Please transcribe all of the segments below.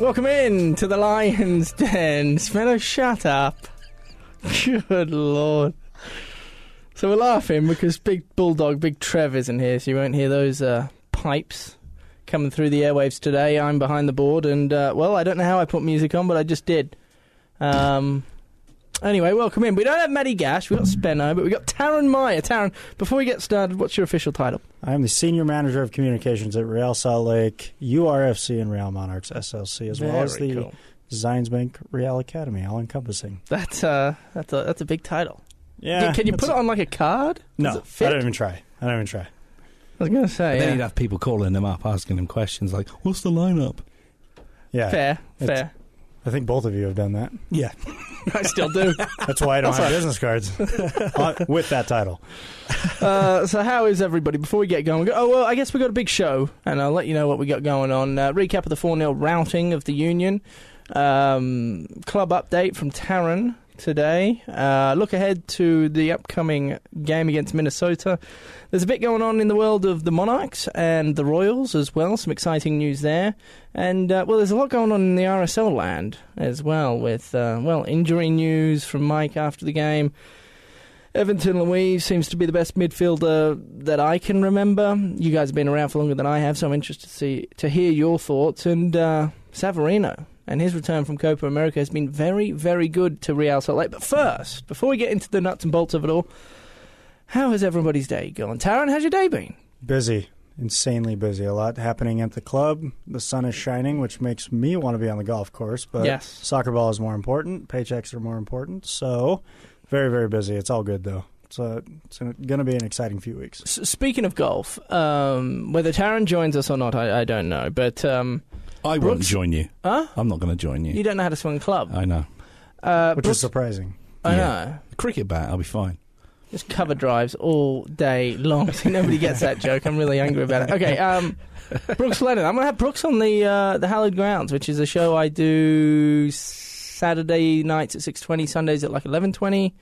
Welcome in to the Lion's Den. Spenno, shut up. Good lord. So we're laughing because Big Bulldog, Big Trev isn't here, so you won't hear those uh, pipes coming through the airwaves today. I'm behind the board, and uh, well, I don't know how I put music on, but I just did. Um, anyway, welcome in. We don't have Matty Gash, we've got Spenno, but we've got Taran Meyer. Taran, before we get started, what's your official title? I am the senior manager of communications at Real Salt Lake, URFC, and Real Monarchs SLC, as well as the cool. Zionsbank Real Academy, all encompassing. That's uh, that's a that's a big title. Yeah, Can you put it on like a card? Does No. I don't even try. I don't even try. I was going to say. then yeah. you'd have people calling them up, asking them questions like, "What's the lineup?" Yeah, Fair, It's- fair. I think both of you have done that. Yeah, I still do. That's why I don't have business cards Uh, with that title. uh, so how is everybody? Before we get going, we go, oh well, I guess we got a big show, and I'll let you know what we got going on. Uh, recap of the four 0 routing of the Union. Um, club update from Taran today. Uh, look ahead to the upcoming game against Minnesota. There's a bit going on in the world of the Monarchs and the Royals as well. Some exciting news there. And, uh, well, there's a lot going on in the RSL land as well, with, uh, well, injury news from Mike after the game. Everton Luiz seems to be the best midfielder that I can remember. You guys have been around for longer than I have, so I'm interested to see to hear your thoughts. And uh, Savarino and his return from Copa America has been very, very good to Real Salt Lake. But first, before we get into the nuts and bolts of it all, how has everybody's day gone? Taran, how's your day been? Busy, insanely busy. A lot happening at the club. The sun is shining, which makes me want to be on the golf course. But Yes. soccer ball is more important. Paychecks are more important. So, very, very busy. It's all good though. It's, uh, it's going to be an exciting few weeks. S- speaking of golf, um, whether Taran joins us or not, I, I don't know. But um, I won't join you. huh? I'm not going to join you. You don't know how to swing a club. I know. Uh, Which Brooks- is surprising. I Yeah. know. Cricket bat, I'll be fine. Just cover drives all day long. See, nobody gets that joke. I'm really angry about it. Okay, um, Brooks Lennon. I'm going to have Brooks on the uh, the Hallowed Grounds, which is a show I do Saturday nights at 6.20, Sundays at like 11.20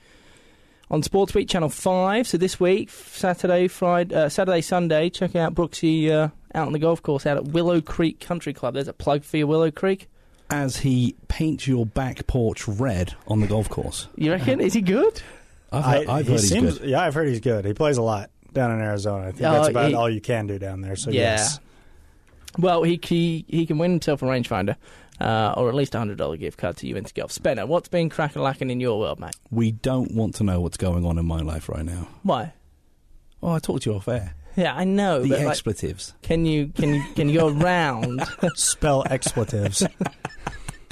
on Sports Week, Channel 5. So this week, Saturday, Friday, uh, Saturday, Sunday, check out Brooksy uh, out on the golf course out at Willow Creek Country Club. There's a plug for you, Willow Creek. As he paints your back porch red on the golf course. You reckon? Is he good? I've, I- heard, I've he heard he's seems, good. Yeah, I've heard he's good. He plays a lot down in Arizona. I think Oh, that's about he- all you can do down there. So Yeah. yes, Well, he he, he can win himself a rangefinder, uh, or at least a hundred dollar gift card to Juventus Golf. Spenner, what's been cracking and lacking in your world, mate? We don't want to know what's going on in my life right now. Why? Oh, I talked to you off air. Yeah, I know, The but like, expletives. can you can you can you go around? spell expletives.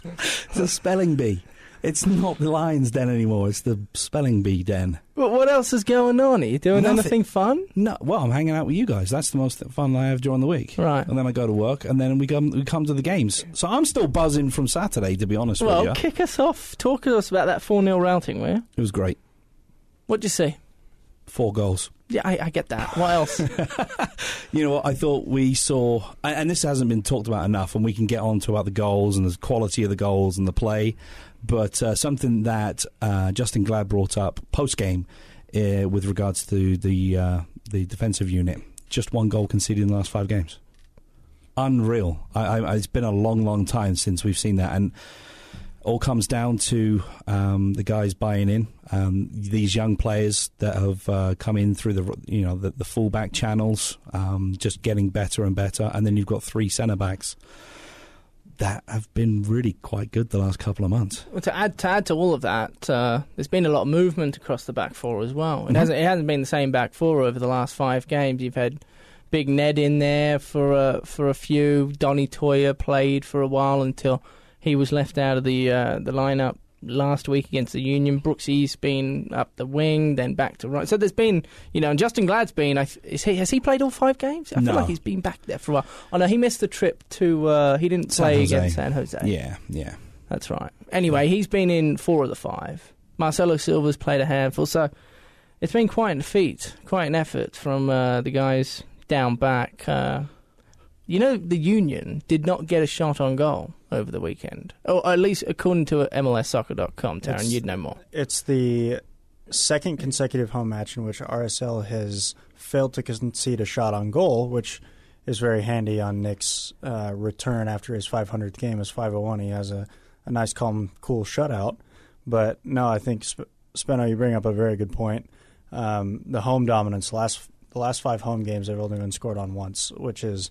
It's a spelling bee. It's not the Lions Den anymore. It's the spelling bee den. but what else is going on? Are you doing Nothing. anything fun? No, well, I'm hanging out with you guys. That's the most fun I have during the week. Right. And then I go to work, and then we come we come to the games. So I'm still buzzing from Saturday, to be honest Well, with you. Well, kick us off. Talk to us about that four 0 routing, will you? It was great. What'd you see? Four goals. Yeah, I, I get that. What else? You know what? I thought we saw, and and this hasn't been talked about enough, and we can get on to about the goals and the quality of the goals and the play. But uh, something that uh, Justen Glad brought up post game uh, with regards to the uh, the defensive unit, just one goal conceded in the last five games. Unreal. I, I, it's been a long, long time since we've seen that, and all comes down to um, the guys buying in. Um, these young players that have uh, come in through the you know the, the fullback channels, um, just getting better and better, and then you've got three centre backs that have been really quite good the last couple of months. Well, to add to add to all of that, uh, there's been a lot of movement across the back four as well. It Mhm. hasn't it hasn't been the same back four over the last five games. You've had Big Ned in there for a for a few. Donny Toia played for a while until he was left out of the uh, the lineup last week against the Union. Brooksy's been up the wing, then back to right. So there's been you know, and Justen Glad's been. Is he has he played all five games? I No. feel like he's been back there for a while. Oh no, he missed the trip to. Uh, he didn't San play Jose. against San Jose. Yeah, yeah. That's right. Anyway, he's been in four of the five. Marcelo Silva's played a handful, so it's been quite an feat, quite an effort from uh, the guys down back. Uh, you know, the Union did not get a shot on goal over the weekend, or at least according to MLSsoccer.com. Taran, It's- you'd know more. It's the second consecutive home match in which RSL has failed to concede a shot on goal, which is very handy on Nick's uh, return after his 500th game as 501. He has a, a nice, calm, cool shutout. But no, I think Sp- Speno, you bring up a very good point. Um, the home dominance last the last five home games they've only been scored on once, which is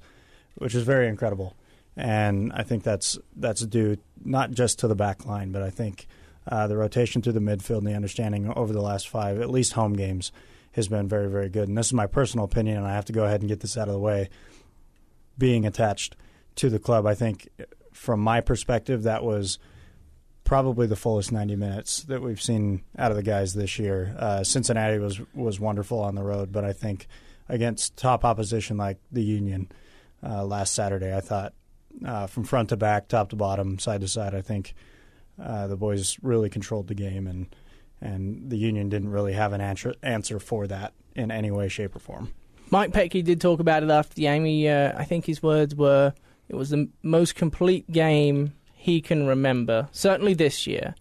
which is very incredible. And I think that's that's due not just to the back line, but I think uh, the rotation through the midfield and the understanding over the last five, at least home games, has been very, very good. And this is my personal opinion, and I have to go ahead and get this out of the way. Being attached to the club, I think, from my perspective, that was probably the fullest 90 minutes that we've seen out of the guys this year. Uh, Cincinnati was was wonderful on the road, but I think against top opposition like the Union uh, last Saturday, I thought uh, from front to back, top to bottom, side to side, I think uh, the boys really controlled the game, and and the Union didn't really have an answer answer for that in any way, shape, or form. Mike Petke did talk about it after the game. He, uh, I think his words were, "It was the most complete game he can remember, certainly this year."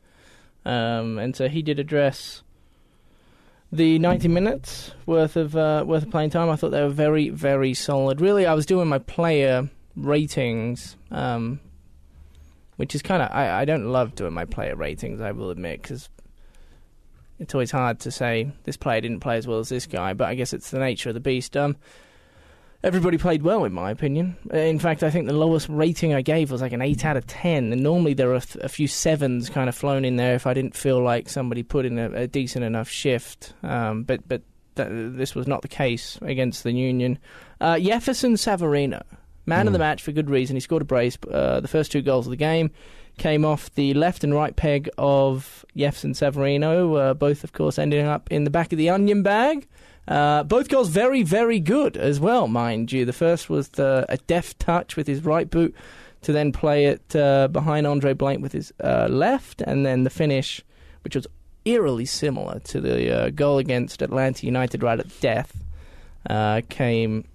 Um, and so he did address the 90 minutes worth of uh, worth of playing time. I thought they were very, very solid. Really, I was doing my player ratings, um, which is kind of I, I don't love doing my player ratings. I will admit because it's always hard to say this player didn't play as well as this guy, but I guess it's the nature of the beast. Um, everybody played well, in my opinion. In fact, I think the lowest rating I gave was like an 8 out of 10. And normally there are a, few sevens kind of flown in there if I didn't feel like somebody put in a, a decent enough shift. Um, but but th- this was not the case against the Union. Uh, Jefferson Savarino, man of the match for good reason. He scored a brace. Uh, the first two goals of the game came off the left and right peg of Jefferson Savarino, uh, both, of course, ending up in the back of the onion bag. Uh, both goals very, very good as well, mind you. The first was the, a deft touch with his right boot to then play it uh, behind Andre Blake with his uh, left, and then the finish, which was eerily similar to the uh, goal against Atlanta United right at death, uh, came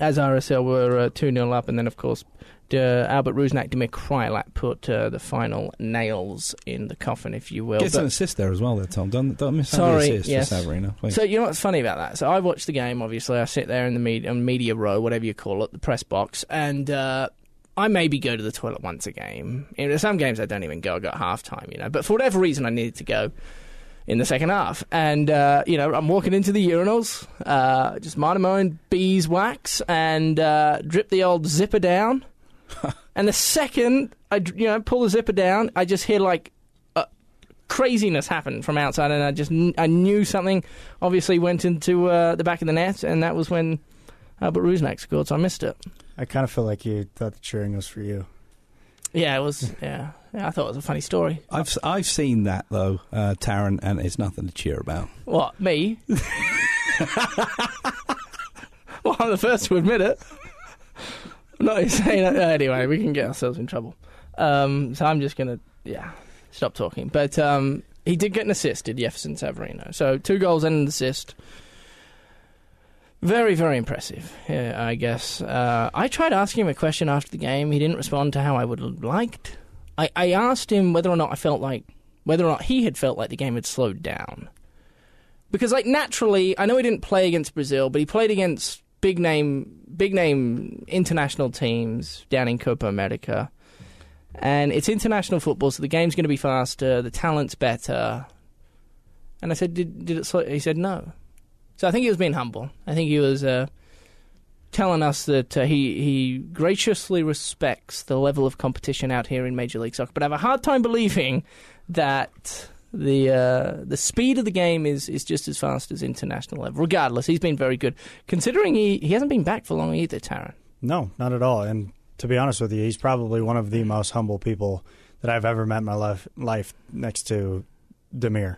as RSL were 2 0 up, and then, of course, uh, Albert Rusnak Damir Kreilach put uh, the final nails in the coffin, if you will. Gets But- an assist there as well, there, Tom. Don't, don't miss Sorry, the assist yes. for Savarino. please. So you know what's funny about that? So I watch the game. Obviously, I sit there in the media, media row, whatever you call it, the press box, and uh, I maybe go to the toilet once a game. You know, some games I don't even go. I got half time, you know. But for whatever reason, I needed to go in the second half, and uh, you know, I'm walking into the urinals, uh, just minding my own beeswax, and uh, drip the old zipper down. and the second I, you know, pull the zipper down, I just hear like craziness happen from outside, and I just kn- I knew something obviously went into uh, the back of the net, and that was when Albert Rusnak scored. So I missed it. I kind of feel like you thought the cheering was for you. Yeah, it was. Yeah, yeah I thought it was a funny story. I've I've seen that though, uh, Taran, and it's nothing to cheer about. What me? well, I'm the first to admit it. Not saying that. Anyway, we can get ourselves in trouble. Um, so I'm just gonna, yeah, stop talking. But um, he did get an assist, did Jefferson Savarino? So two goals and an assist. Very, very impressive. Yeah, I guess. Uh, I tried asking him a question after the game. He didn't respond to how I would have liked. I, I asked him whether or not I felt like, whether or not he had felt like the game had slowed down because like naturally i know he didn't play against brazil but he played against big name big name international teams down in copa america. And it's international football so the game's going to be faster the talent's better. And i said did, did it he said no. So i think he was being humble. I think he was uh, telling us that uh, he he graciously respects the level of competition out here in major league soccer but i have a hard time believing that the uh, the speed of the game is, is just as fast as international level. Regardless, he's been very good. Considering he, he hasn't been back for long either, Taran. No, not at all. And to be honest with you, he's probably one of the most humble people that I've ever met in my life, life next to Damir,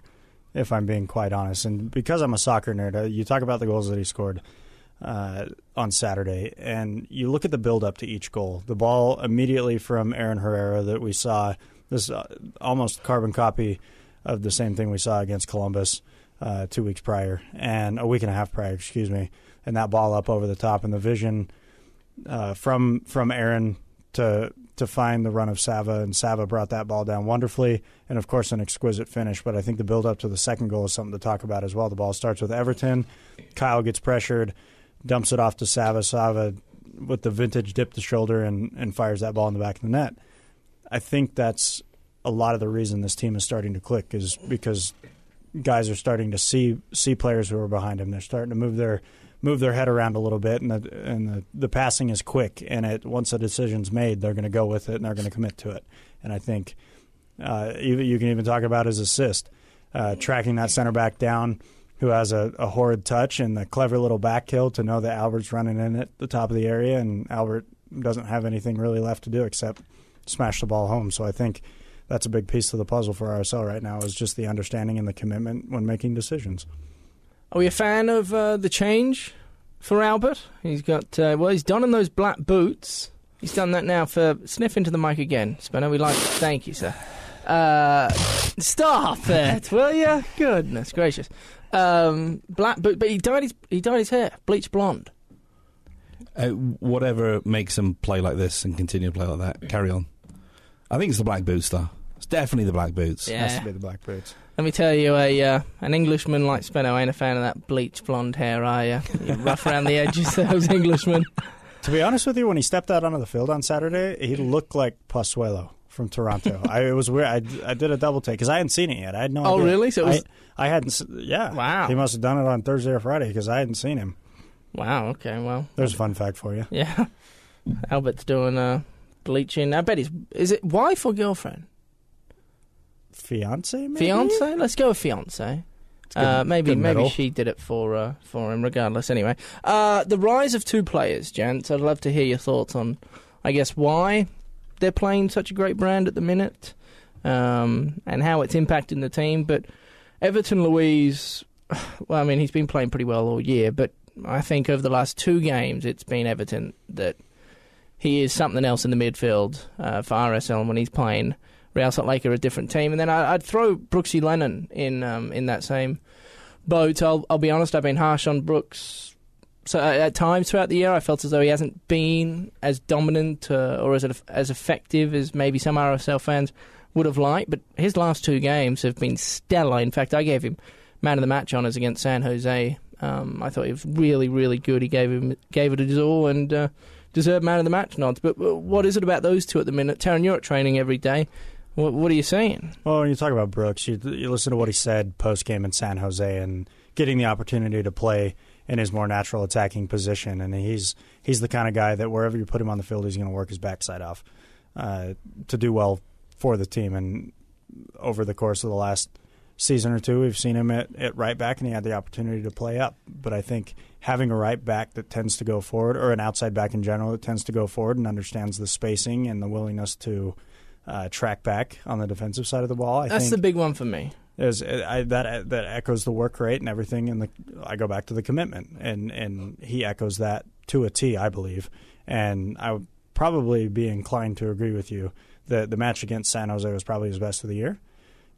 if I'm being quite honest. And because I'm a soccer nerd, uh, you talk about the goals that he scored uh, on Saturday, and you look at the build up to each goal. The ball immediately from Aaron Herrera that we saw, this uh, almost carbon copy of the same thing we saw against Columbus uh, two weeks prior, and a week and a half prior, excuse me. And that ball up over the top, and the vision uh, from from Aaron to to find the run of Sava, and Sava brought that ball down wonderfully, and of course an exquisite finish. But I think the build up to the second goal is something to talk about as well. The ball starts with Everton, Kyle gets pressured, dumps it off to Sava. Sava with the vintage dip the shoulder and, and fires that ball in the back of the net. I think that's a lot of the reason this team is starting to click is because guys are starting to see see players who are behind him. They're starting to move their move their head around a little bit, and the and the, the passing is quick. And it once a decision's made, they're going to go with it and they're going to commit to it. And I think uh, even you can even talk about his assist, uh, tracking that center back down who has a, a horrid touch and the clever little back kill to know that Albert's running in at the top of the area, and Albert doesn't have anything really left to do except smash the ball home. So I think that's a big piece of the puzzle for RSL right now is just the understanding and the commitment when making decisions. Are we a fan of uh, the change for Albert? He's got uh, well, he's donning those black boots. He's done that now for sniff into the mic again. Spencer, we like. Thank you, sir. Uh, stop it, will you? Goodness gracious. Um, black boot, but he dyed his he dyed his hair bleach blonde. Uh, whatever makes him play like this and continue to play like that, carry on. I think it's the black boots, though. It's definitely the black boots. Yeah. Has to be the black boots. Let me tell you, a uh, an Englishman like Spenno ain't a fan of that bleach blonde hair, are you? You're rough around the edges, those Englishmen. To be honest with you, when he stepped out onto the field on Saturday, he looked like Pozuelo from Toronto. I, it was weird. I, I did a double take because I hadn't seen it yet. I had no Oh, idea. really? So it was- I, I hadn't. Yeah. Wow. He must have done it on Thursday or Friday because I hadn't seen him. Wow. Okay. Well. There's a fun fact for you. Yeah. Albert's doing uh, bleaching. I bet he's is it wife or girlfriend? Fiance, maybe? Fiance? Let's go with fiance. good- Uh, maybe good maybe she did it for uh, for him. Regardless, anyway. Uh, the rise of two players, gents. I'd love to hear your thoughts on, I guess, why they're playing such a great brand at the minute, um, and how it's impacting the team. But Everton Luiz, well, I mean, he's been playing pretty well all year, but I think over the last two games, it's been Everton that he is something else in the midfield uh, for RSL when he's playing. Real Salt Lake are a different team, and then I, I'd throw Brooksy Lennon in um, in that same boat. I'll, I'll be honest, I've been harsh on Brooks. So uh, at times throughout the year, I felt as though he hasn't been as dominant uh, or as as effective as maybe some RSL fans would have liked. But his last two games have been stellar. In fact, I gave him man of the match honours against San Jose. Um, I thought he was really, really good. He gave him gave it his all and uh, deserved man of the match nods. But uh, what is it about those two at the minute? Taran, you're at training every day. What, what are you saying? Well, when you talk about Brooks, you, you listen to what he said post game in San Jose and getting the opportunity to play in his more natural attacking position, and he's he's the kind of guy that wherever you put him on the field, he's going to work his backside off uh, to do well for the team. And over the course of the last season or two, we've seen him at, at right back, and he had the opportunity to play up. But I think having a right back that tends to go forward, or an outside back in general that tends to go forward and understands the spacing and the willingness to uh, track back on the defensive side of the ball. I That's the big one for me. is I, that that echoes the work rate and everything. And the I go back to the commitment, and and he echoes that to a T, I believe. And I would probably be inclined to agree with you that the match against San Jose was probably his best of the year,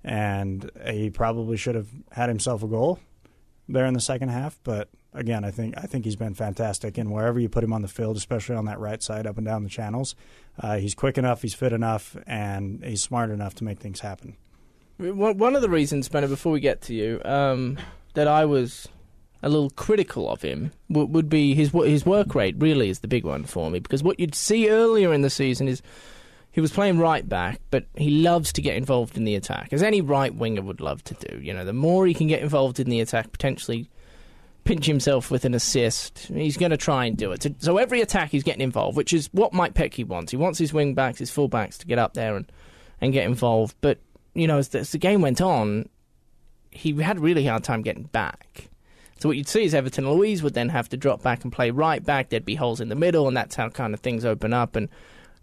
and he probably should have had himself a goal there in the second half. But again, I think I think he's been fantastic, and wherever you put him on the field, especially on that right side, up and down the channels, uh, he's quick enough, he's fit enough, and he's smart enough to make things happen. One of the reasons, Benno, before we get to you, um, that I was a little critical of him would be his his work rate. Really, is the big one for me because what you'd see earlier in the season is he was playing right back, but he loves to get involved in the attack, as any right winger would love to do. You know, the more he can get involved in the attack, potentially pinch himself with an assist, he's going to try and do it. So, so every attack he's getting involved, which is what Mike Petke wants. He wants his wing backs, his full backs to get up there and, and get involved. But you know, as the, as the game went on, he had a really hard time getting back. So what you'd see is Everton Luiz would then have to drop back and play right back. There'd be holes in the middle, and that's how kind of things open up and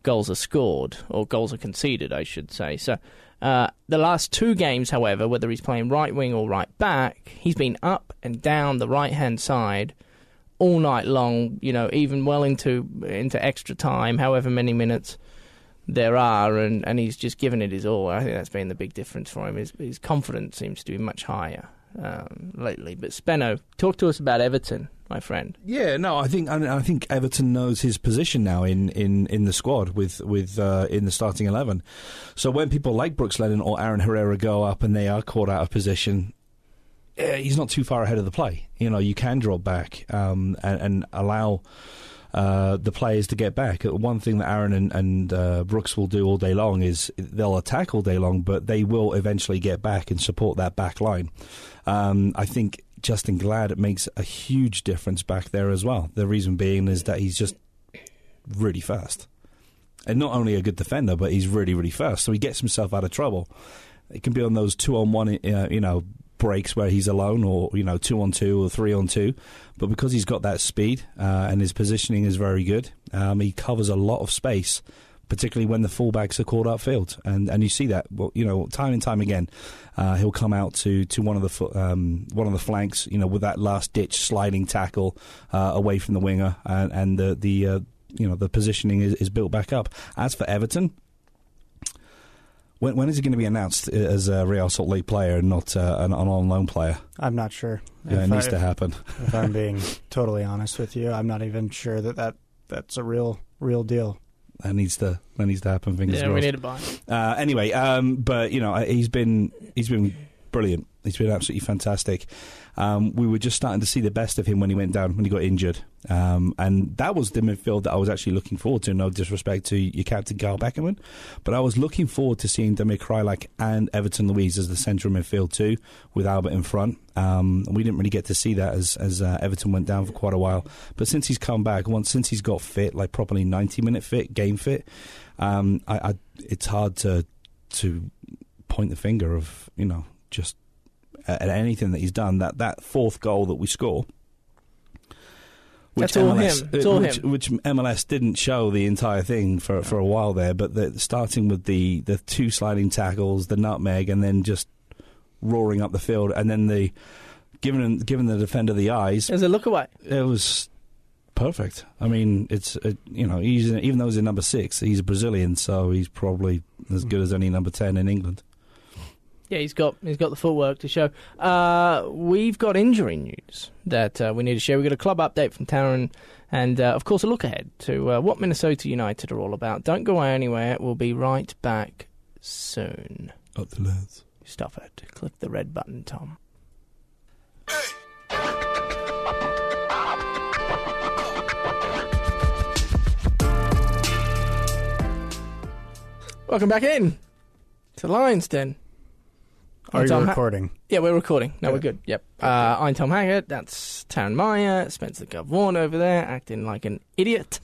goals are scored or goals are conceded, I should say. So uh, the last two games, however, whether he's playing right wing or right back, he's been up and down the right hand side all night long. You know, even well into into extra time, however many minutes there are, and, and he's just given it his all. I think that's been the big difference for him. His, his confidence seems to be much higher um, lately. But Spenno, talk to us about Everton, my friend. Yeah, no, I think I, I think Everton knows his position now in, in, in the squad with with uh, in the starting eleven. So when people like Brooks Lennon or Aaron Herrera go up and they are caught out of position, he's not too far ahead of the play. You know, you can draw back um, and, and allow uh, the players to get back. One thing that Aaron and, and uh, Brooks will do all day long is they'll attack all day long, but they will eventually get back and support that back line. Um, I think Justen Glad makes a huge difference back there as well. The reason being is that he's just really fast. And not only a good defender, but he's really, really fast. So he gets himself out of trouble. It can be on those two on one, uh, you know, breaks where he's alone, or you know, two on two or three on two. But because he's got that speed uh, and his positioning is very good, um, he covers a lot of space particularly when the fullbacks are called upfield. And and you see that, well, you know, time and time again, uh, he'll come out to, to one of the um, one of the flanks, you know, with that last ditch sliding tackle uh, away from the winger, and, and the the uh, you know the positioning is, is built back up. As for Everton. When, when is he going to be announced as a Real Salt Lake player and not uh, an, an on loan player? I'm not sure. Yeah, if it needs I, to happen. If I'm being totally honest with you, I'm not even sure that, that that's a real real deal that needs to that needs to happen. Fingers yeah, crossed. we need to buy. Uh, anyway, um, but you know, he's been he's been brilliant. He's been absolutely fantastic. Um, we were just starting to see the best of him when he went down, when he got injured. Um, and that was the midfield that I was actually looking forward to. No disrespect to your captain, Kyle Beckerman. But I was looking forward to seeing Damir Kreilach and Everton Luiz as the central midfield too, with Albert in front. Um, we didn't really get to see that as, as uh, Everton went down for quite a while. But since he's come back, once since he's got fit, like properly 90 minute fit, game fit, um, I, I, it's hard to to point the finger of, you know, just at anything that he's done. That that fourth goal that we score. Which That's all MLS, him. It's all which, him. which MLS didn't show the entire thing for for a while there, but the, starting with the the two sliding tackles, the nutmeg, and then just roaring up the field, and then the giving giving the defender the eyes. As a look away, it was perfect. I mean, it's uh, you know, he's even though he's in number six, he's a Brazilian, so he's probably as good as any number ten in England. Yeah, he's got he's got the footwork to show. Uh, we've got injury news that uh, we need to share. We've got a club update from Taran, and uh, of course a look ahead to uh, what Minnesota United are all about. Don't go away anywhere. We'll be right back soon. Up the lads. Stop it. Click the red button, Tom. Welcome back in to Lions Den. Are you recording? Ha- yeah, we're recording. No, we're good. Yep. Uh, I'm Tom Hackett. That's Taran Meyer. Spencer Gov over there, acting like an idiot.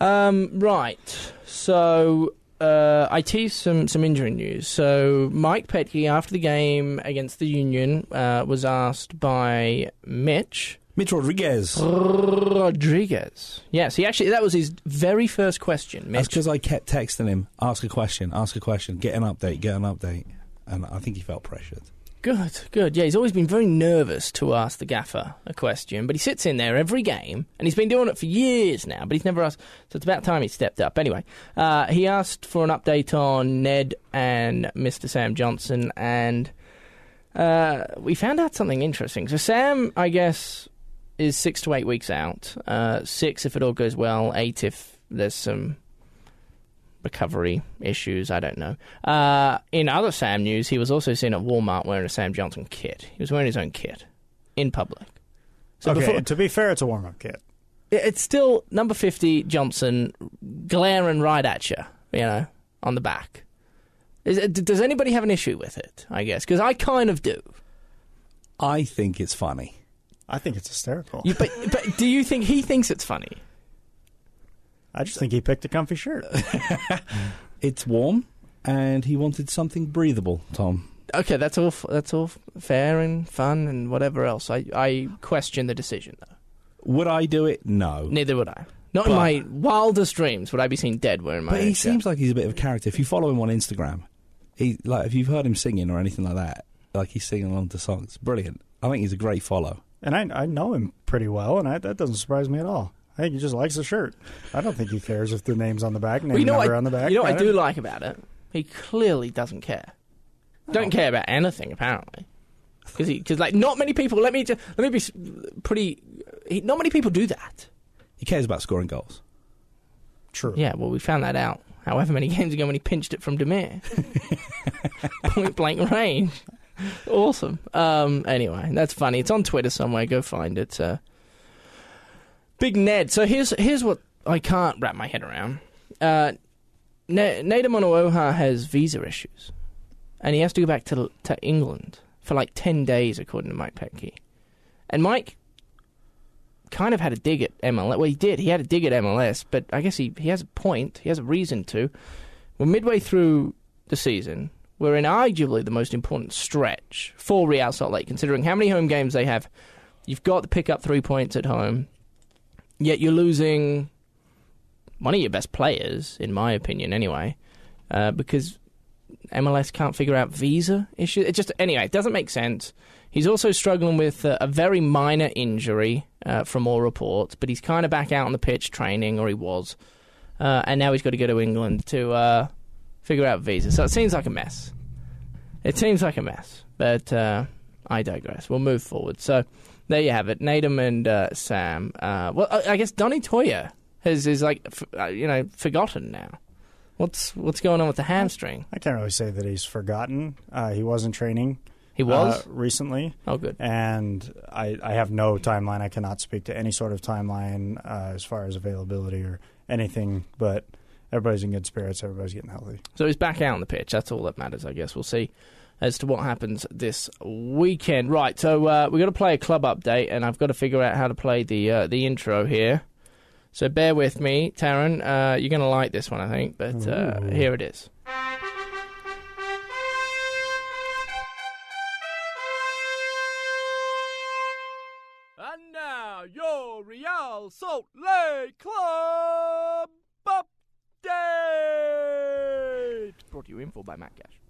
Um, right. So uh, I teased some some injury news. So Mike Petke, after the game against the Union, uh, was asked by Mitch. Mitch Rodriguez. Rodriguez. Yes, he actually that was his very first question. Mitch. That's because I kept texting him, ask a question, ask a question, get an update, get an update and I think he felt pressured. Good, good. Yeah, he's always been very nervous to ask the gaffer a question, but he sits in there every game, and he's been doing it for years now, but he's never asked. So it's about time he stepped up. Anyway, uh, he asked for an update on Ned and Mr. Sam Johnson, and uh, we found out something interesting. So Sam, I guess, is six to eight weeks out. Uh, six if it all goes well, eight if there's some recovery issues. I don't know. Uh, in other Sam news, he was also seen at Walmart wearing a Sam Johnson kit. He was wearing his own kit in public. So okay, before, to be fair, it's a warm up kit. It's still number 50 Johnson glaring right at you, you know, on the back. It, does anybody have an issue with it, I guess? Because I kind of do. I think it's funny. I think it's hysterical. You, but, but do you think he thinks it's funny? I just think he picked a comfy shirt. it's warm, and he wanted something breathable, Tom. Okay, that's all. That's all fair and fun and whatever else. I, I question the decision though. Would I do it? No. Neither would I. Not but, in my wildest dreams would I be seen dead wearing my. But he seems like he's a bit of a character. If you follow him on Instagram, he like if you've heard him singing or anything like that, like he's singing along to songs, brilliant. I think he's a great follow. And I I know him pretty well, and I, that doesn't surprise me at all. I think he just likes the shirt. I don't think he cares if the name's on the back, name well, you know number I, on the back. You know what I do like about it? He clearly doesn't care. Oh. Don't care about anything apparently. Because because like not many people. Let me just, let me be pretty. He, not many people do that. He cares about scoring goals. True. Yeah. Well, we found that out. However many games ago when he pinched it from Damir, point blank range. Awesome. Um, anyway, that's funny. It's on Twitter somewhere. Go find it. Uh, Big Ned. So here's here's what I can't wrap my head around. Uh, Monooha has visa issues, and he has to go back to to England for like ten days, according to Mike Petke. And Mike kind of had a dig at MLS. Well, he did. He had a dig at MLS, but I guess he he has a point. He has a reason to. We're midway through the season. We're in arguably the most important stretch for Real Salt Lake, considering how many home games they have. You've got to pick up three points at home, yet you're losing one of your best players, in my opinion, anyway, uh, because MLS can't figure out visa issues. It just anyway, it doesn't make sense. He's also struggling with uh, a very minor injury, uh, from all reports, but he's kind of back out on the pitch training, or he was, uh, and now he's got to go to England to uh, figure out visa. So it seems like a mess. It seems like a mess, but uh, I digress. We'll move forward. So there you have it, Nedum and uh, Sam. well, I, I guess Donny Toia has is like f- you know forgotten now. What's what's going on with the hamstring? I can't really say that he's forgotten. Uh, he wasn't training. He was uh, recently. Oh, good. And I, I have no timeline. I cannot speak to any sort of timeline uh, as far as availability or anything. But everybody's in good spirits. Everybody's getting healthy. So he's back out on the pitch. That's all that matters, I guess. We'll see as to what happens this weekend. Right. So uh, we've got to play a club update, and I've got to figure out how to play the uh, the intro here. So bear with me, Taran. Uh, you're going to like this one, I think. But uh, here it is. And now, your Real Salt Lake Club update. Brought to you in full by Matt Cash.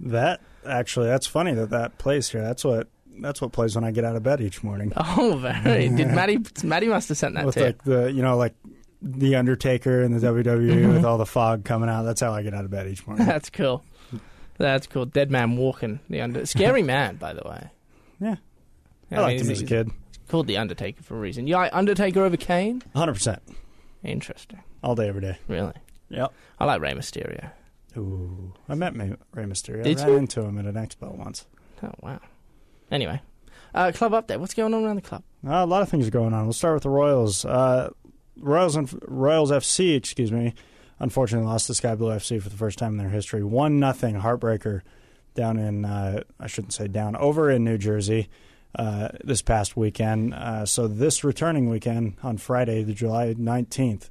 That actually, that's funny that that plays here. That's what that's what plays when I get out of bed each morning. Oh, very. Did Maddie? Maddie must have sent that with to you. like the you know like the Undertaker and the WWE mm-hmm. with all the fog coming out. That's how I get out of bed each morning. That's cool. That's cool. Dead man walking. The under scary man, by the way. Yeah. I mean, liked him as a kid. called the Undertaker for a reason. Yeah, Undertaker over Kane? 100 percent Interesting. all day, every day. Really. Yep. I like Rey Mysterio. Ooh, I met May- Rey Mysterio. Did I ran you? into him at an expo once. Oh wow. Anyway, uh, club update. What's going on around the club? Uh, a lot of things are going on. We'll start with the Royals. Uh, Royals and Royals FC, excuse me, unfortunately lost to Sky Blue FC for the first time in their history. One nothing heartbreaker down in uh, I shouldn't say down over in New Jersey uh, this past weekend. Uh, so this returning weekend on Friday, the July nineteenth,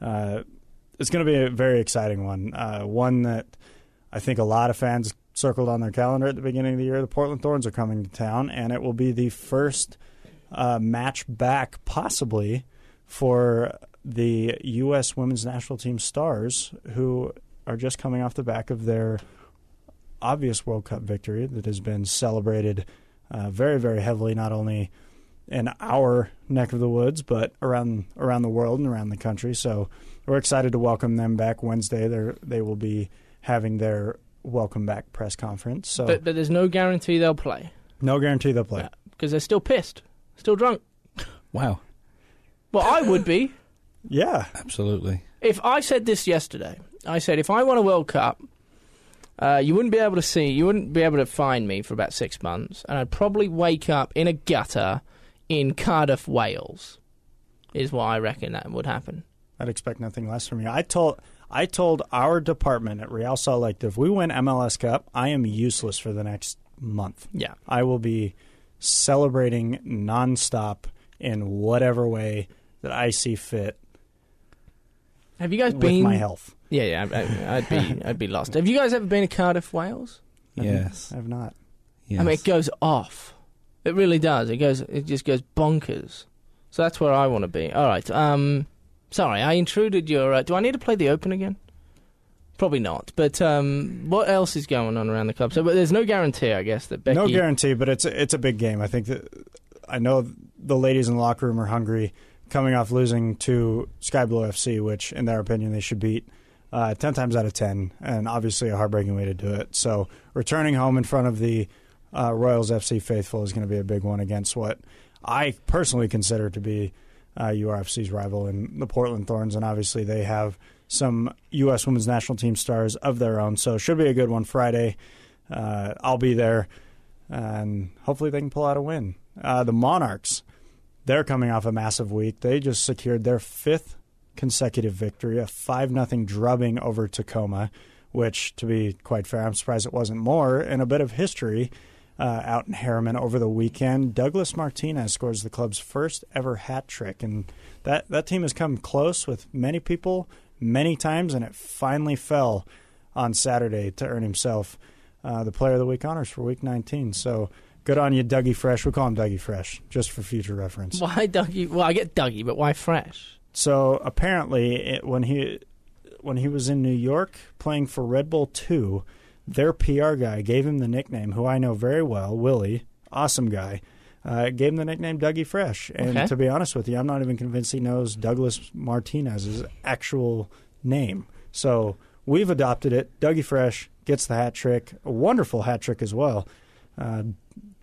uh, it's going to be a very exciting one. Uh, one that I think a lot of fans circled on their calendar at the beginning of the year. The Portland Thorns are coming to town, and it will be the first uh, match back, possibly, for the U.S. women's national team stars, who are just coming off the back of their obvious World Cup victory that has been celebrated uh, very, very heavily, not only in our neck of the woods, but around around the world and around the country. So we're excited to welcome them back Wednesday. They they will be having their welcome back press conference. So But but there's no guarantee they'll play no guarantee they'll play. because they're still pissed, still drunk. Wow, Well, I would be Yeah, absolutely. if I said this yesterday. I said if I won a World Cup. Uh, you wouldn't be able to see, you wouldn't be able to find me for about six months, and I'd probably wake up in a gutter in Cardiff, Wales. Is what I reckon that would happen. I'd expect nothing less from you. I told I told our department at Real Salt Lake that if we win MLS Cup, I am useless for the next month. Yeah, I will be celebrating nonstop in whatever way that I see fit have you guys with been? my health. Yeah, yeah, I, I, I'd be, I'd be lost. Have you guys ever been to Cardiff, Wales? Yes. I have not. yes. I mean, it goes off. It really does. It goes. It just goes bonkers. So that's where I want to be. All right. Um, sorry, I intruded your. Uh, do I need to play the Open again? Probably not. But um, what else is going on around the club? So, but there's no guarantee, I guess, that Becky. No guarantee, but it's a, it's a big game. I think that I know the ladies in the locker room are hungry, coming off losing to Sky Blue FC, which in their opinion they should beat uh, ten times out of ten, and obviously a heartbreaking way to do it. So returning home in front of the uh, Royals FC faithful is going to be a big one against what I personally consider to be uh, URFC's rival in the Portland Thorns, and obviously they have some U.S. Women's National Team stars of their own. So should be a good one Friday. Uh, I'll be there, and hopefully they can pull out a win. Uh, the Monarchs they're coming off a massive week. They just secured their fifth consecutive victory, a 5 nothing drubbing over Tacoma, which, to be quite fair, I'm surprised it wasn't more. And a bit of history uh, out in Herriman over the weekend. Douglas Martinez scores the club's first ever hat trick. And that, that team has come close with many people many times, and it finally fell on Saturday to earn himself uh, the Player of the Week honors for Week 19. So good on you, Dougie Fresh. We call him Dougie Fresh, just for future reference. Why Dougie? Well, I get Dougie, but why Fresh? So apparently, it, when he when he was in New York playing for Red Bull Two, their PR guy gave him the nickname, who I know very well, Willie, awesome guy. Uh, gave him the nickname Dougie Fresh, and Okay. to be honest with you, I'm not even convinced he knows Douglas Martinez's actual name. So we've adopted it. Dougie Fresh gets the hat trick, a wonderful hat trick as well. Uh,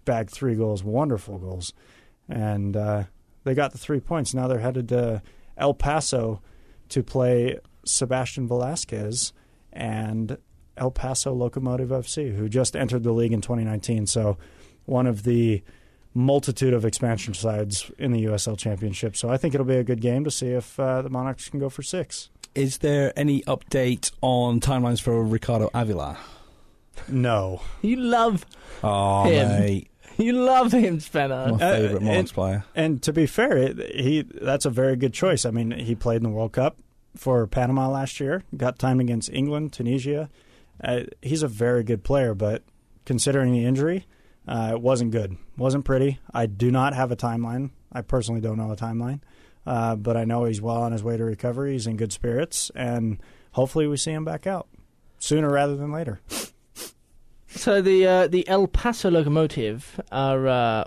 bagged three goals, wonderful goals, and uh, they got the three points. Now they're headed to El Paso to play Sebastian Velasquez and El Paso Locomotive FC, who just entered the league in 2019. So one of the multitude of expansion sides in the USL Championship. So I think it'll be a good game to see if uh, the Monarchs can go for six. Is there any update on timelines for Ricardo Avila? No. You love Oh, Him. mate. you love him, Spencer. My favourite and- Monarchs player. And to be fair, it, he that's a very good choice. I mean, he played in the World Cup for Panama last year, got time against England, Tunisia. Uh, he's a very good player, but considering the injury, uh, it wasn't good. wasn't pretty. I do not have a timeline. I personally don't know a timeline, uh, but I know he's well on his way to recovery. He's in good spirits, and hopefully we see him back out sooner rather than later. So the uh, the El Paso Locomotive are uh,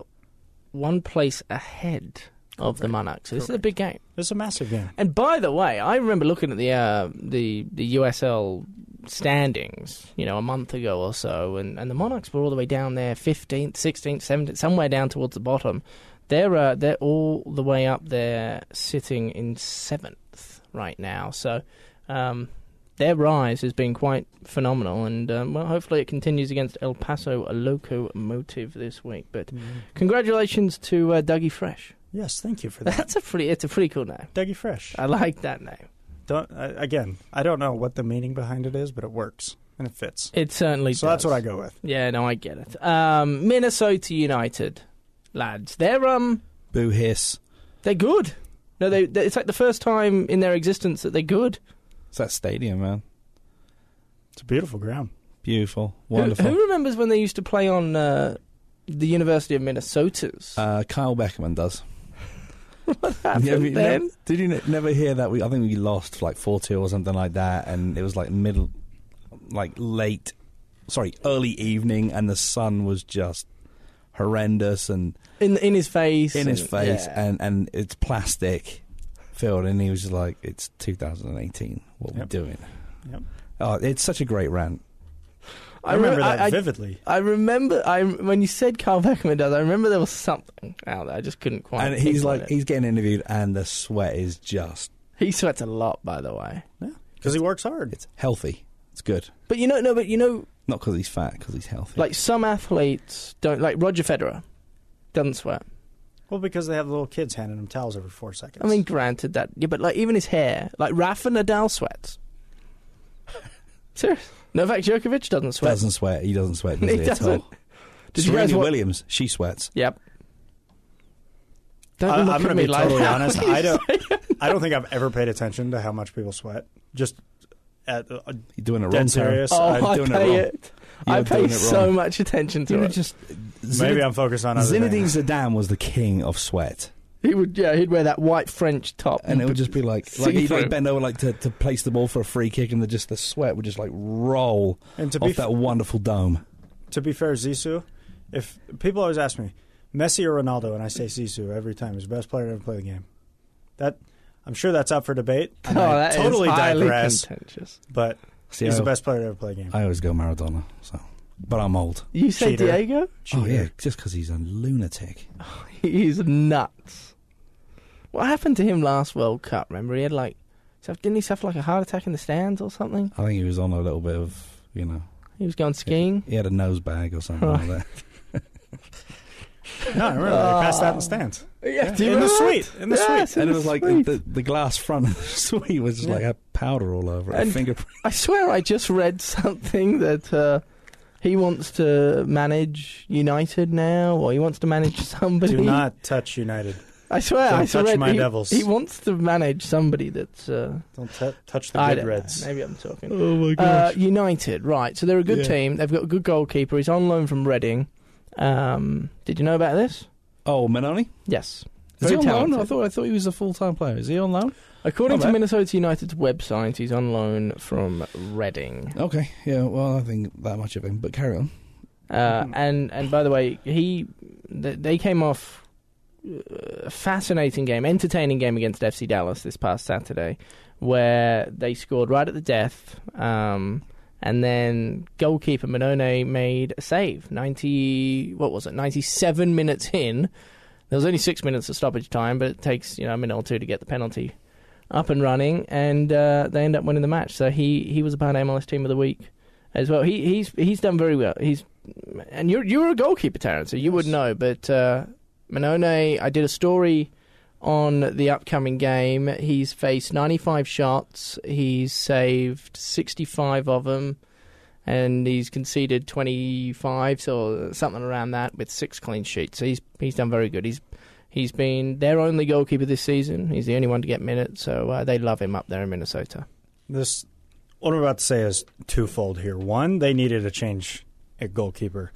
one place ahead of the Correct. Monarchs. So this is a big game. It's a massive game. And by the way, I remember looking at the uh, the the USL standings, you know, a month ago or so, and, and the Monarchs were all the way down there, fifteenth, sixteenth, seventeenth, somewhere down towards the bottom. They're uh, they're all the way up there, sitting in seventh right now. So. Um, their rise has been quite phenomenal, and um, well, hopefully it continues against El Paso Locomotive this week. But congratulations to uh, Dougie Fresh. Yes, thank you for that, That's a pretty, it's a pretty cool name. Dougie Fresh. I like that name. Don't I, again. I don't know what the meaning behind it is, but it works and it fits. It certainly So does. that's what I go with. Yeah, no, I get it. Um, Minnesota United, lads, they're um, Boo hiss. they're good. No, they, they. It's like the first time in their existence that they're good. It's that stadium, man. It's a beautiful ground. Beautiful. Who, Wonderful. who remembers when they used to play on uh, the University of Minnesota's? uh, Kyle Beckerman does. what happened Yeah, we- then? never- did you ne- never hear that? We, I think we lost like 4 2 or something like that, and it was like middle, like late, sorry, early evening, and the sun was just horrendous and In in his face. in his and- face, yeah. and, and it's plastic filled, and he was just like, it's 2018. What Yep. we doing? Yep. Oh, it's such a great rant. I remember re- that I, I, vividly. I remember. I when you said Carl Beckerman does. I remember there was something out there. I just couldn't quite. and he's like, it. he's getting interviewed, and the sweat is just, he sweats a lot, by the way. Yeah, because he works hard. it's healthy. It's good. But you know, no, but you know, Not because he's fat, because he's healthy. like some athletes don't. Like Roger Federer doesn't sweat. Well, because they have little kids handing him towels every four seconds. I mean, granted that, yeah, but like even his hair, like Rafa Nadal sweats. Serious. Novak Djokovic doesn't sweat. doesn't sweat. He doesn't sweat He does he, at doesn't. all. Did you guys Serena wa- Williams, she sweats. Yep. Don't I, look I'm going to be like totally that. honest. I don't. I don't think I've ever paid attention to how much people sweat. Just at uh, You're doing it wrong, dead serious. Oh, I'm I doing it pay wrong. it. You're I pay so much attention to You it. would just Maybe I'm focused on other Zinedine things. Zidane was the king of sweat, He would, yeah, he'd wear that white French top, and it would just be like, like he'd like bend over like to, to place the ball for a free kick, and the just the sweat would just like roll And to be off that wonderful dome. to be fair, Zizou, if people always ask me, Messi or Ronaldo, and I say Zizou every time, he's the best player to ever play the game. That I'm sure that's up for debate. and oh, I that is totally highly digress, contentious. but See, he's I, the best player to ever play the game. I always go Maradona, so but I'm old. You say Cheater. Diego? Oh yeah, just because he's a lunatic. He's nuts. What happened to him last World Cup? Remember, he had like, didn't he suffer like a heart attack in the stands or something? I think he was on a little bit of, you know, He was going skiing. he had a nose bag or something like that. No, I remember they passed out in the stands. Yeah, do you in the suite. In the Yes, suite. in and it the was like suite. the, the glass front of the suite was just Yeah. like had powder all over it. And- fingerprint. I swear I just read something that uh, he wants to manage United now, or he wants to manage somebody. Do not touch United. I swear, Don't I touch my he, devils. He wants to manage somebody that's. Uh, Don't t- touch the I good don't know. Reds. Maybe I'm talking. Oh my Uh, United, right? So they're a good Yeah. team. They've got a good goalkeeper. He's on loan from Reading. Um, did you know about this? oh, Mannone? Yes. Is he Very on loan? talented. I thought I thought he was a full time player. Is he on loan? According Not to bad. Minnesota United's website, he's on loan from Reading. Okay, yeah. Well, I think that much of him, but carry on. Uh, and and by the way, he th- they came off uh, a fascinating game, entertaining game against FC Dallas this past Saturday, where they scored right at the death, um, and then goalkeeper Mannone made a save. Ninety what was it? Ninety seven minutes in. There was only six minutes of stoppage time, but it takes you know a minute or two to get the penalty up and running, and uh, they end up winning the match. So he he was a part of MLS Team of the Week as well. He he's he's done very well. He's and you're you're a goalkeeper, Taran, so you would know. But uh, Mannone, I did a story on the upcoming game. He's faced 95 shots. He's saved 65 of them, and he's conceded 25, so something around that, with six clean sheets. So he's he's done very good. He's he's been their only goalkeeper this season. He's the only one to get minutes, so uh, they love him up there in Minnesota. This what I'm about to say is twofold here. One, they needed a change at goalkeeper,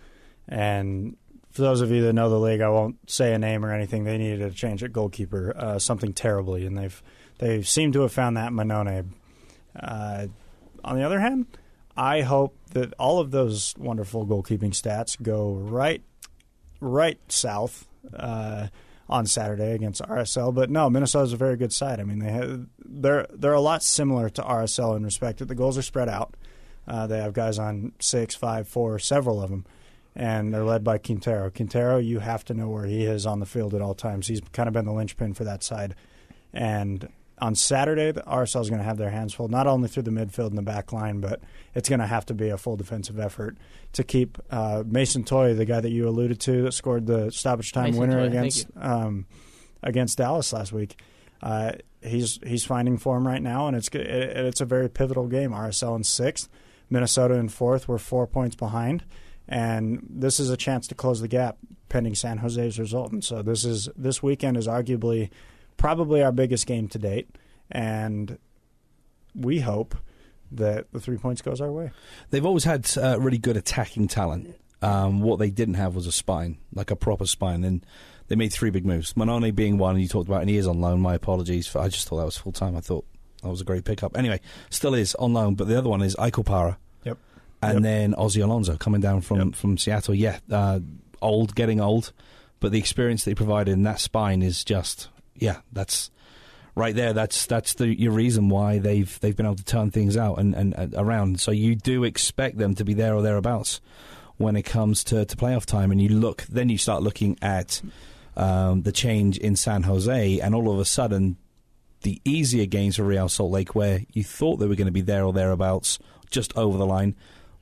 and for those of you that know the league, I won't say a name or anything. They needed a change at goalkeeper, uh, something terribly, and they've they seem to have found that Mannone. Uh, on the other hand, I hope that all of those wonderful goalkeeping stats go right right south. Uh, on Saturday against RSL. But no, Minnesota's a very good side. I mean, they have, they're they're a lot similar to RSL in respect that the goals are spread out. Uh, they have guys on six, five, four, several of them, and they're led by Quintero. Quintero, you have to know where he is on the field at all times. He's kind of been the linchpin for that side. And on Saturday, the RSL is going to have their hands full, not only through the midfield and the back line, but it's going to have to be a full defensive effort to keep uh, Mason Toye, the guy that you alluded to that scored the stoppage time Mason winner thank against um, against Dallas last week. Uh, he's he's finding form right now, and it's it, it's a very pivotal game. RSL in sixth, Minnesota in fourth. We're four points behind, and this is a chance to close the gap pending San Jose's result. And so this is this weekend is arguably probably our biggest game to date, and we hope that the three points goes our way. They've always had uh, really good attacking talent. Um, what they didn't have was a spine, like a proper spine, and they made three big moves. Mannone being one, and you talked about, and he is on loan. My apologies, for, I just thought that was full time. I thought that was a great pickup. Anyway, still is on loan, but the other one is Ike Opara. Yep. And Yep. then Ozzy Alonso coming down from, Yep. from Seattle. Yeah, uh, old, getting old, but the experience that he provided in that spine is just, yeah, that's right there. That's that's the your reason why they've they've been able to turn things out and, and, and around. So you do expect them to be there or thereabouts when it comes to, to playoff time. And you look, then you start looking at um, the change in San Jose, and all of a sudden, the easier games for Real Salt Lake, where you thought they were going to be there or thereabouts, just over the line.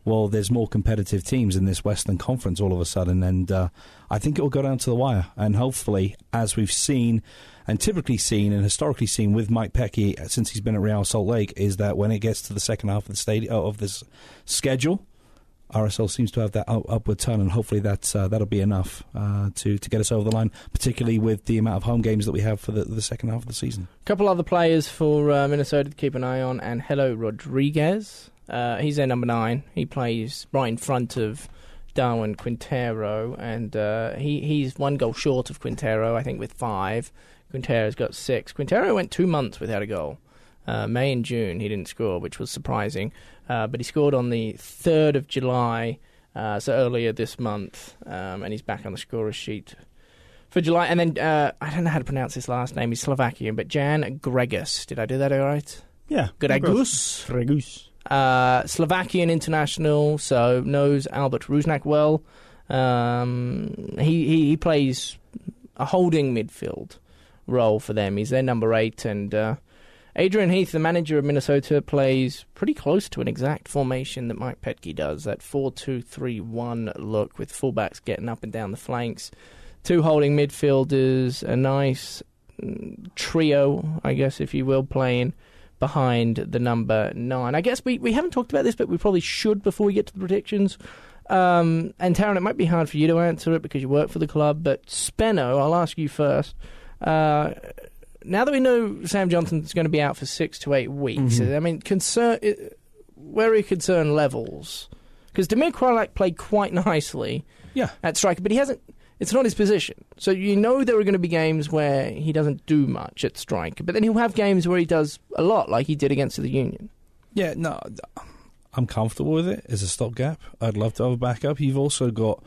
Well, there's more competitive teams in this Western Conference all of a sudden, and uh, I think it will go down to the wire. And hopefully, as we've seen and typically seen and historically seen with Mike Petke since he's been at Real Salt Lake, is that when it gets to the second half of the stadium of this schedule, RSL seems to have that upward turn, and hopefully that's uh, that'll be enough uh, to to get us over the line, particularly with the amount of home games that we have for the, the second half of the season. A couple other players for uh, Minnesota to keep an eye on, and Hello Rodriguez. Uh, he's their number nine. He plays right in front of Darwin Quintero, and uh, he he's one goal short of Quintero, I think, with five. Quintero's got six. Quintero went two months without a goal. Uh, May and June he didn't score, which was surprising. Uh, but he scored on the third of July, uh, so earlier this month, um, and he's back on the scorer's sheet for July. And then uh, I don't know how to pronounce his last name. He's Slovakian, but Jan Gregus. Did I do that all right? Yeah, Gregus. Gregus. Uh, Slovakian international, so knows Albert Rusnak well. Um, he, he he plays a holding midfield role for them. He's their number eight, and uh, Adrian Heath, the manager of Minnesota, plays pretty close to an exact formation that Mike Petke does. That four-two-three-one look with fullbacks getting up and down the flanks. two holding midfielders, a nice mm, trio, I guess, if you will, playing behind the number nine. I guess we, we haven't talked about this, but we probably should before we get to the predictions. Um, and Taran, it might be hard for you to answer it because you work for the club, but Spenno, I'll ask you first. Uh, now that we know Sam Johnson's going to be out for six to eight weeks, Mhm. I mean, concern, it- where are concern levels? Because Damir Kreilach played quite nicely Yeah. at striker, but he hasn't. It's not his position. So you know there are going to be games where he doesn't do much at strike, but then he'll have games where he does a lot, like he did against the Union. Yeah, no, I'm comfortable with it as a stopgap. I'd love to have a backup. You've also got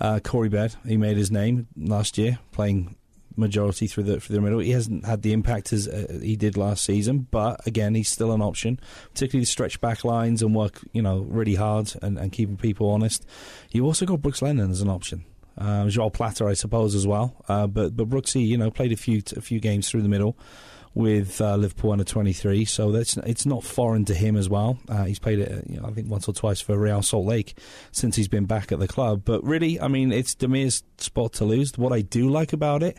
uh, Corey Baird. He made his name last year playing majority through the through the middle. He hasn't had the impact as uh, he did last season, but again, he's still an option, particularly to stretch back lines and work, you know, really hard and, and keeping people honest. You also got Brooks Lennon as an option. Uh, Joao Plata, I suppose, as well. Uh, but but Brooksy, you know, played a few a few games through the middle with uh, Liverpool under 23, so that's it's not foreign to him as well. Uh, he's played it, you know, I think, once or twice for Real Salt Lake since he's been back at the club. But really, I mean, it's Damir's spot to lose. What I do like about it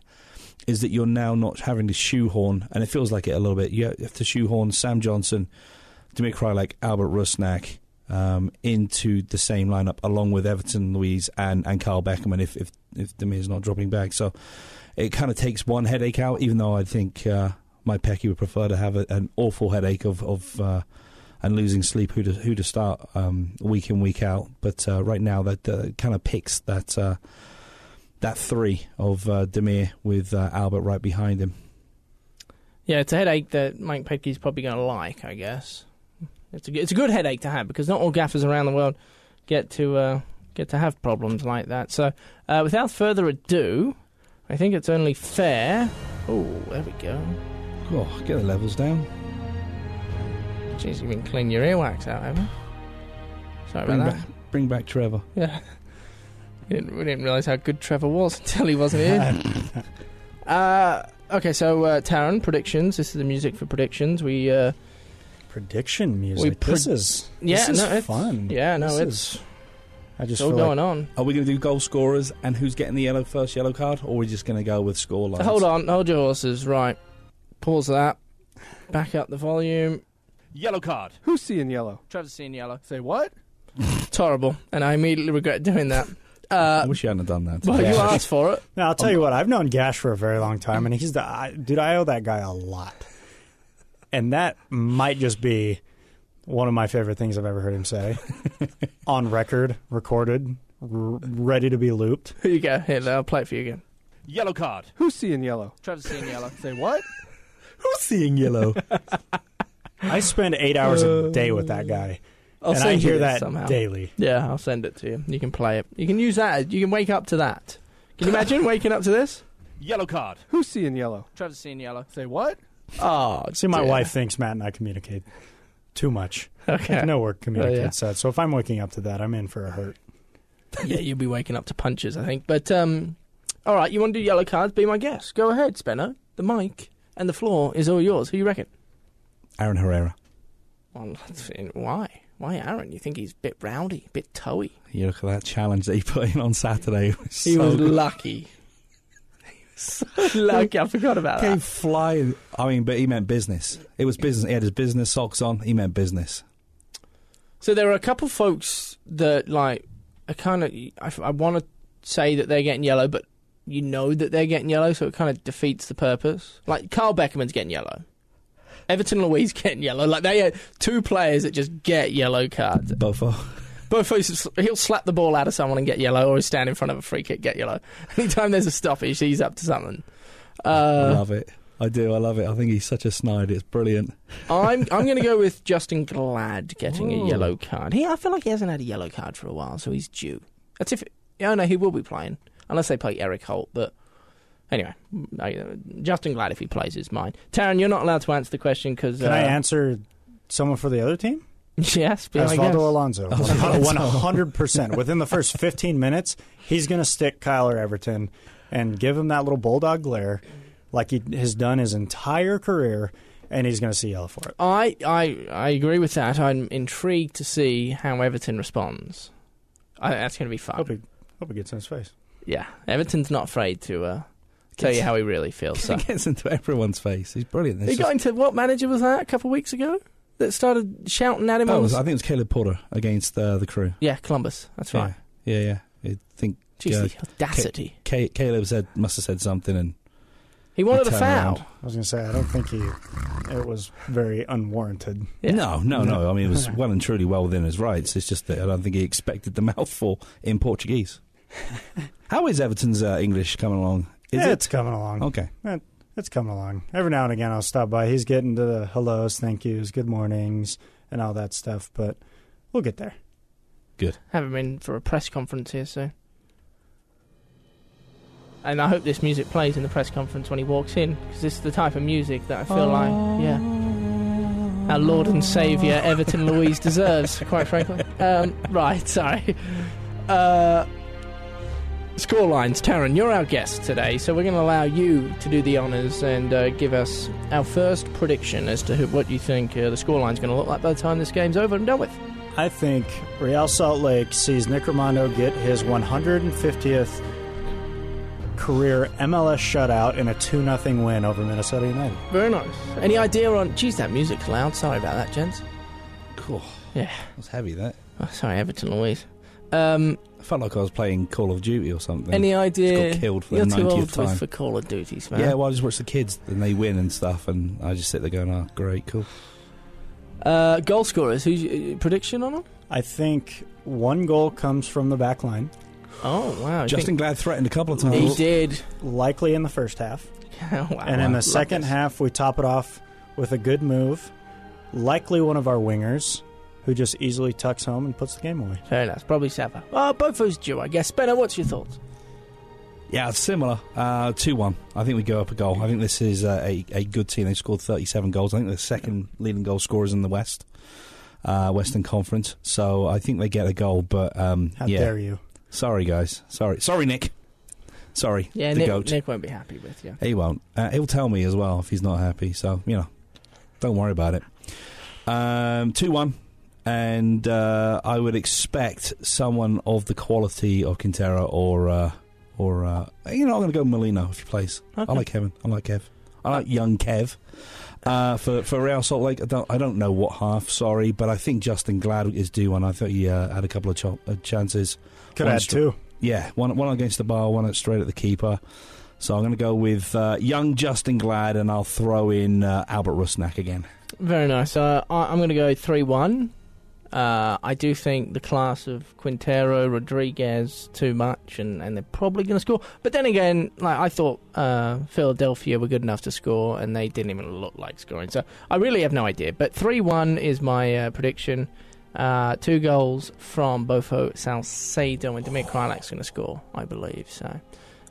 is that you're now not having to shoehorn, and it feels like it a little bit. You have to shoehorn Sam Johnson, Damir Kreilach, Albert Rusnak um, into the same lineup, along with Everton Luiz and, and Kyle Beckerman if, if, if Damir's not dropping back. So it kind of takes one headache out, even though I think uh, my Petke would prefer to have a, an awful headache of, of uh, and losing sleep who to who to start um, week in week out. But uh, right now that uh, kind of picks that uh, that three of uh, Damir with uh, Albert right behind him. Yeah, it's a headache that Mike Petke's probably going to like, I guess. It's a, it's a good headache to have because not all gaffers around the world get to uh, get to have problems like that. So, uh, without further ado, I think it's only fair. Oh, there we go. Oh, get the levels down. Jeez, you've been cleaning your earwax out, haven't you? Sorry Bring about back, bring back Trevor. Yeah. We didn't, we didn't realise how good Trevor was until he wasn't here. uh, okay, so uh, Taran, predictions. This is the music for predictions. We uh, Prediction music. Pre- this is yeah, this is no, it's, fun. Yeah, no, This it's is- I just still going like on. Are we going to do goal scorers and who's getting the yellow first yellow card, or are we just going to go with score lines? Hold on, hold your horses. Right, pause that. Back up the volume. Yellow card. Who's seeing yellow? Trevor's seeing yellow. Say what? It's horrible, and I immediately regret doing that. I Uh, wish you hadn't done that. well, you asked for it. No, I'll tell you what. I've known Gash for a very long time, and he's the I, dude. I owe that guy a lot, and that might just be one of my favorite things I've ever heard him say on record, recorded, r- ready to be looped. Here you go. Here, I'll play it for you again. Yellow card. Who's seeing yellow? Trevor's seeing yellow. Say what? Who's seeing yellow? I spend eight hours a uh, day with that guy, I'll and send I hear this that somehow. daily. Yeah, I'll send it to you. You can play it. You can use that. You can wake up to that. Can you imagine waking up to this? Yellow card. Who's seeing yellow? Trevor's seeing yellow. Say what? Oh, See, my dear. wife thinks Matt and I communicate too much. Okay. I know we're communicates Oh, that, so if I'm waking up to that, I'm in for a hurt. yeah, you'll be waking up to punches, I think. But um, all right, you want to do yellow cards? Be my guest. Go ahead, Spenno. The mic and the floor is all yours. Who you reckon? Aaron Herrera. Well, that's- why? Why Aaron? You think he's a bit rowdy, a bit toey? You look at that challenge that he put in on Saturday. Was He so was good. lucky. He was so lucky. I forgot about Came that. flying. I mean, but he meant business. It was business. He had his business socks on. He meant business. So there are a couple folks that like I kind of I, I want to say that they're getting yellow, but you know that they're getting yellow, so it kind of defeats the purpose. Like Kyle Beckerman's getting yellow. Everton Luiz getting yellow. Like they are two players that just get yellow cards. Bofo. Both ways, he'll slap the ball out of someone and get yellow, or he'll stand in front of a free kick get yellow. Anytime there's a stoppage, he's up to something. I Uh, love it. I do. I love it. I think he's such a snide. It's brilliant. I'm I'm going to go with Justen Glad getting a yellow card. He I feel like he hasn't had a yellow card for a while, so he's due. That's if. Oh no, he will be playing unless they play Erik Holt. But anyway, I, uh, Justen Glad if he plays is mine. Taran, you're not allowed to answer the question because. Can uh, I answer someone for the other team? Yes, be. Osvaldo Alonso. One hundred percent. Within the first fifteen minutes, he's going to stick Kyler Everton and give him that little bulldog glare, like he has done his entire career, and he's going to see yellow for it. I, I I agree with that. I'm intrigued to see how Everton responds. I that's going to be fun. Hope he, hope he gets in his face. Yeah, Everton's not afraid to uh, tell you how he really feels. So. He gets into everyone's face. He's brilliant. It's He got into what manager was that a couple of weeks ago that started shouting at him? It on was- I think it was Caleb Porter against uh, the crew. yeah, Columbus. That's right. Yeah, yeah. yeah. I think Jeez, Yeah. the audacity. Ca- Caleb said must have said something, and He wanted a turned foul. around. I was going to say, I don't think he. It was very unwarranted. Yeah. no, no, no. I mean, it was well and truly well within his rights. It's just that I don't think he expected the mouthful in Portuguese. How is Everton's uh, English coming along? Is Yeah, it It's coming along. okay? It's coming along. Every now and again, I'll stop by. He's getting to the hellos, thank yous, good mornings, and all that stuff. But we'll get there. Good. haven't been for a press conference here so. And I hope this music plays in the press conference when he walks in, because this is the type of music that I feel like, yeah, our Lord and Saviour Everton Luiz deserves, quite frankly. Um, right, sorry. Uh, score lines, Taran, you're our guest today, so we're going to allow you to do the honours and uh, give us our first prediction as to who, what you think uh, the score line's going to look like by the time this game's over and done with. I think Real Salt Lake sees Nick Rimando get his 150th career MLS shutout in a 2 0 win over Minnesota United. Very nice. Any idea on? Geez, that music's loud. Sorry about that, gents. Cool. Yeah. was heavy. That Oh, sorry, Everton Luiz. Um, I felt like I was playing Call of Duty or something. any idea? got killed for You're the too 90th old time. for Call of Duties, man. yeah, well, I just watch the kids and they win and stuff, and I just sit there going, "Oh, great, cool." Uh, goal scorers. Who's uh, prediction on them? I think one goal comes from the back line, Oh wow! you Justen Glad threatened a couple of times. He did. likely in the first half. Oh, wow. and in the second this. half, we top it off with a good move, likely one of our wingers, who just easily tucks home and puts the game away. Very nice. Probably Sava. Oh, both those due, I guess. Benno, what's your thoughts? Yeah, similar. Uh, Two one. I think we go up a goal. I think this is uh, a a good team. They scored thirty seven goals. I think they're the second leading goal scorers in the West, uh, Western Conference. So I think they get a goal. But um, How yeah, dare you? sorry guys, sorry, sorry Nick, sorry Yeah, the Nick, goat. Nick won't be happy with you. He won't. Uh, he'll tell me as well if he's not happy. So you know, don't worry about it. Um, two one, and uh, I would expect someone of the quality of Quintero or uh, or uh, you know I'm going to go Molino if he plays. Okay. I like Kevin. I like Kev. I like young Kev. Uh, for for Real Salt Lake, I don't I don't know what half. Sorry, but I think Justen Glad is due one. I thought he uh, had a couple of cho- uh, chances. Could One add stri- two. Yeah, one one against the bar, one straight at the keeper. So I'm going to go with uh, young Justen Glad, and I'll throw in uh, Albert Rusnak again. Very nice. Uh, I, I'm going to go 3 1. Uh, I do think the class of Quintero, Rodriguez, too much, and, and they're probably going to score. But then again, like I thought uh, Philadelphia were good enough to score, and they didn't even look like scoring. So I really have no idea. But 3 1 is my uh, prediction. Uh, two goals from Bofo Saucedo, and Damir Kreilach's going to score, I believe. So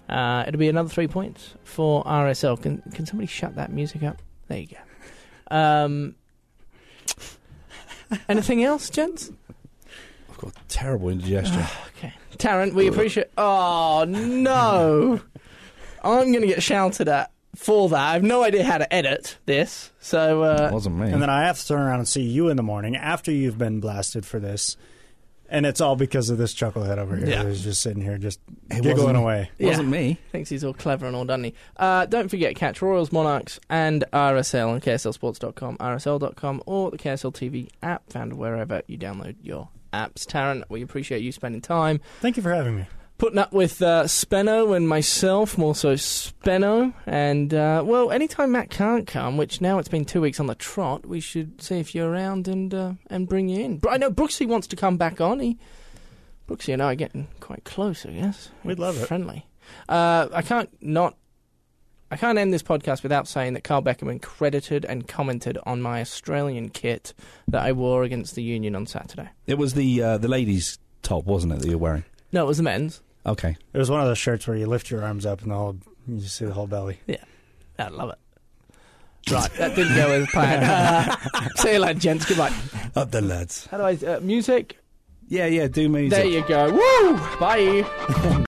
uh, it'll be another three points for RSL. Can, can somebody shut that music up? There you go. Um, anything else, gents? I've got terrible indigestion. Okay. Taran, we appreciate. Oh, no. I'm going to get shouted at for that. I have no idea how to edit this. So, it uh, wasn't me. And then I have to turn around and see you in the morning after you've been blasted for this. And it's all because of this chucklehead over here Yeah. who's just sitting here just It giggling wasn't- away. it wasn't me. thinks he's all clever and all, doesn't he? Uh, don't forget, catch Royals, Monarchs, and RSL on KSLSports.com, RSL.com, or the KSL TV app, found wherever you download your apps. Taran, we appreciate you spending time. Thank you for having me. Putting up with uh, Spenno and myself, more so Spenno. And, uh, well, anytime Matt can't come, which now it's been two weeks on the trot, we should see if you're around and uh, and bring you in. But I know Brooksy wants to come back on. He, Brooksy and I are getting quite close, I guess. We'd love it. Friendly. Uh, I can't not. I can't end this podcast without saying that Kyle Beckerman credited and commented on my Australian kit that I wore against the Union on Saturday. It was the uh, the ladies' top, wasn't it, that you're wearing? No, it was the men's. Okay. It was one of those shirts where you lift your arms up and the whole you just see the whole belly. Yeah, I love it. Right, that didn't go as planned. See you later, gents. Goodbye. Up the lads. How do I uh, music? Yeah, yeah. Do music. There you go. Woo! Bye.